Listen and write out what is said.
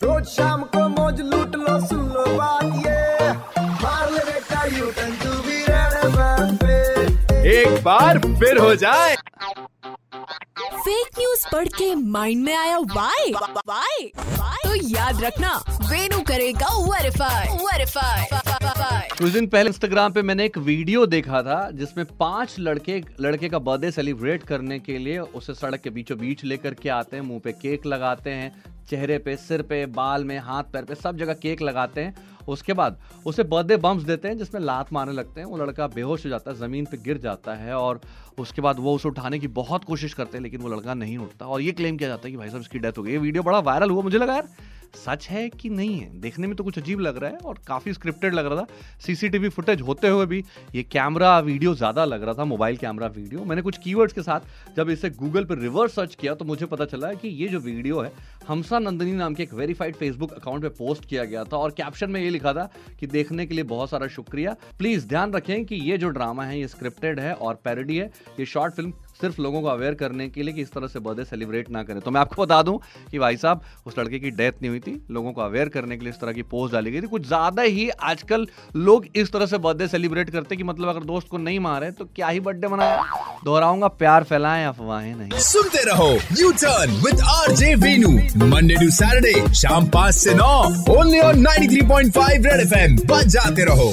रोज शाम को मौज लूट लो सुन लो बात ये। मार ले बेटा यू टर्न तू भी रेड पे एक बार फिर हो जाए। फेक न्यूज़ पढ़ के माइंड में आया वाई वाई तो याद रखना वेनु करेगा वेरीफाई वेरीफाई कुछ दिन पहले इंस्टाग्राम पे मैंने एक वीडियो देखा था जिसमें पाँच लड़के लड़के का बर्थडे सेलिब्रेट करने के लिए उसे सड़क के बीचों बीच लेकर के आते हैं मुँह पे केक लगाते हैं चेहरे पे, सिर पे, बाल में, हाथ, पैर पे, सब जगह केक लगाते हैं। उसके बाद उसे बर्थडे बम्स देते हैं, जिसमें लात मारने लगते हैं। वो लड़का बेहोश हो जाता है, ज़मीन पे गिर जाता है और उसके बाद वो उसे उठाने की बहुत कोशिश करते हैं, लेकिन वो लड़का नहीं उठता। और ये क्लेम किया जाता है कि भाई साहब, इसकी डेथ हो गई। ये वीडियो बड़ा वायरल हुआ, मुझे लगा यार, सच है कि नहीं है? देखने में तो कुछ अजीब लग रहा है और काफ़ी स्क्रिप्टेड लग रहा था। सीसीटीवी फुटेज होते हुए भी ये कैमरा वीडियो ज़्यादा लग रहा था मोबाइल कैमरा वीडियो मैंने कुछ कीवर्ड्स के साथ जब इसे गूगल पर रिवर्स सर्च किया तो मुझे पता चला है कि ये जो वीडियो है हमसा नंदनी नाम के एक वेरीफाइड फेसबुक अकाउंट पे पोस्ट किया गया था और कैप्शन में ये लिखा था कि देखने के लिए बहुत सारा शुक्रिया। प्लीज़ ध्यान रखें कि ये जो ड्रामा है, ये स्क्रिप्टेड है और पैरडी है। ये शॉर्ट फ़िल्म सिर्फ़ लोगों को अवेयर करने के लिए कि इस तरह से बर्थडे सेलिब्रेट ना करें। तो मैं आपको बता दूँ कि भाई साहब, उस लड़के की डेथ नहीं हुई थी। लोगों को अवेयर करने के लिए इस तरह की पोस्ट डाली गई थी। कुछ ज़्यादा ही आजकल लोग इस तरह से बर्थडे सेलिब्रेट करते कि मतलब अगर दोस्त को नहीं मारे तो क्या ही बर्थडे मनाया दोहराऊँगा, प्यार फैलाएँ अफवाहें नहीं। सुनते रहो U turn with R J Venu Monday to Saturday शाम पाँच ऐसी नौ only on 93.5 red F M जाते रहो।